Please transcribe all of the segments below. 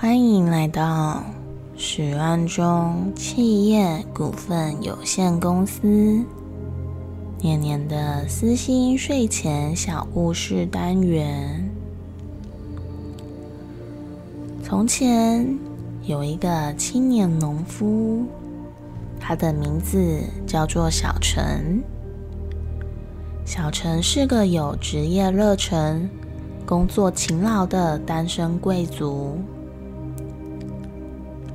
欢迎来到十万中企业股份有限公司年年的私心睡前小故事单元。从前有一个青年农夫，他的名字叫做小陈。小陈是个有职业热忱、工作勤劳的单身贵族。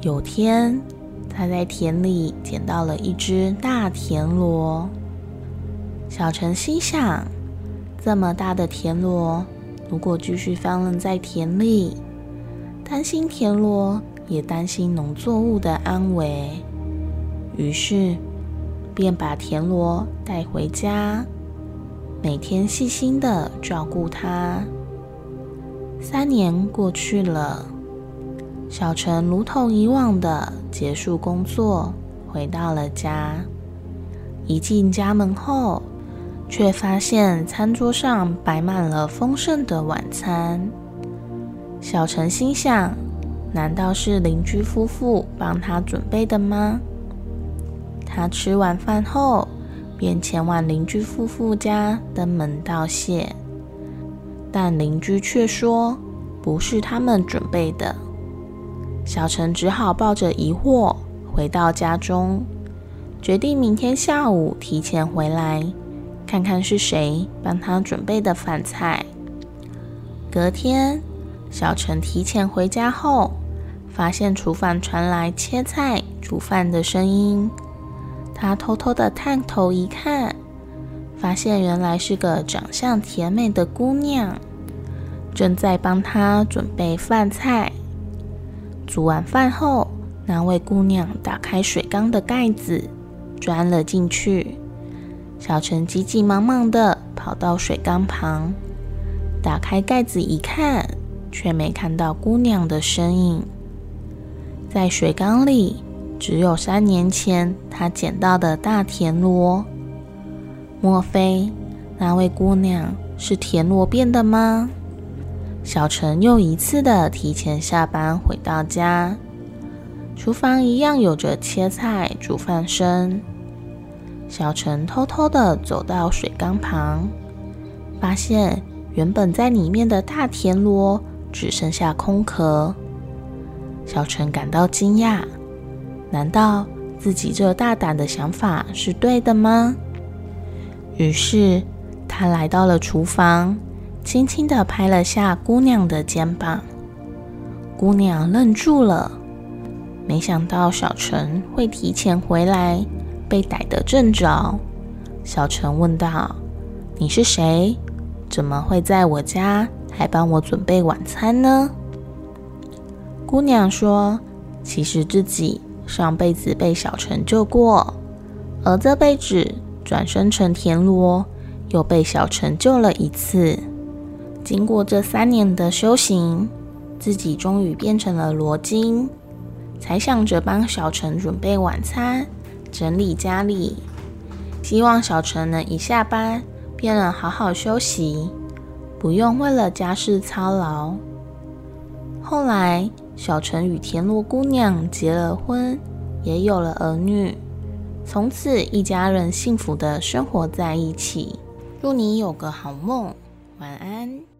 有天，他在田里捡到了一只大田螺。小陈心想：这么大的田螺，如果继续放任在田里，担心田螺，也担心农作物的安危。于是，便把田螺带回家，每天细心的照顾它。三年过去了。小陈如同以往的结束工作，回到了家。一进家门后，却发现餐桌上摆满了丰盛的晚餐。小陈心想：难道是邻居夫妇帮他准备的吗？他吃完饭后，便前往邻居夫妇家登门道谢，但邻居却说不是他们准备的。小陈只好抱着疑惑回到家中，决定明天下午提前回来，看看是谁帮他准备的饭菜。隔天，小陈提前回家后，发现厨房传来切菜、煮饭的声音。他偷偷的探头一看，发现原来是个长相甜美的姑娘，正在帮他准备饭菜。煮完饭后，那位姑娘打开水缸的盖子，钻了进去。小陈急急忙忙的跑到水缸旁，打开盖子一看，却没看到姑娘的身影。在水缸里，只有三年前他捡到的大田螺。莫非那位姑娘是田螺变的吗？小陈又一次的提前下班回到家，厨房一样有着切菜、煮饭声。小陈偷偷的走到水缸旁，发现原本在里面的大田螺只剩下空壳。小陈感到惊讶，难道自己这大胆的想法是对的吗？于是他来到了厨房。轻轻的拍了下姑娘的肩膀，姑娘愣住了，没想到小陈会提前回来，被逮得正着。小陈问道：“你是谁？怎么会在我家，还帮我准备晚餐呢？”姑娘说：“其实自己上辈子被小陈救过，而这辈子转生成田螺，又被小陈救了一次。”经过这三年的修行，自己终于变成了罗金，才想着帮小陈准备晚餐、整理家里，希望小陈能一下班便能好好休息，不用为了家事操劳。后来，小陈与田螺姑娘结了婚，也有了儿女，从此一家人幸福的生活在一起。祝你有个好梦，晚安。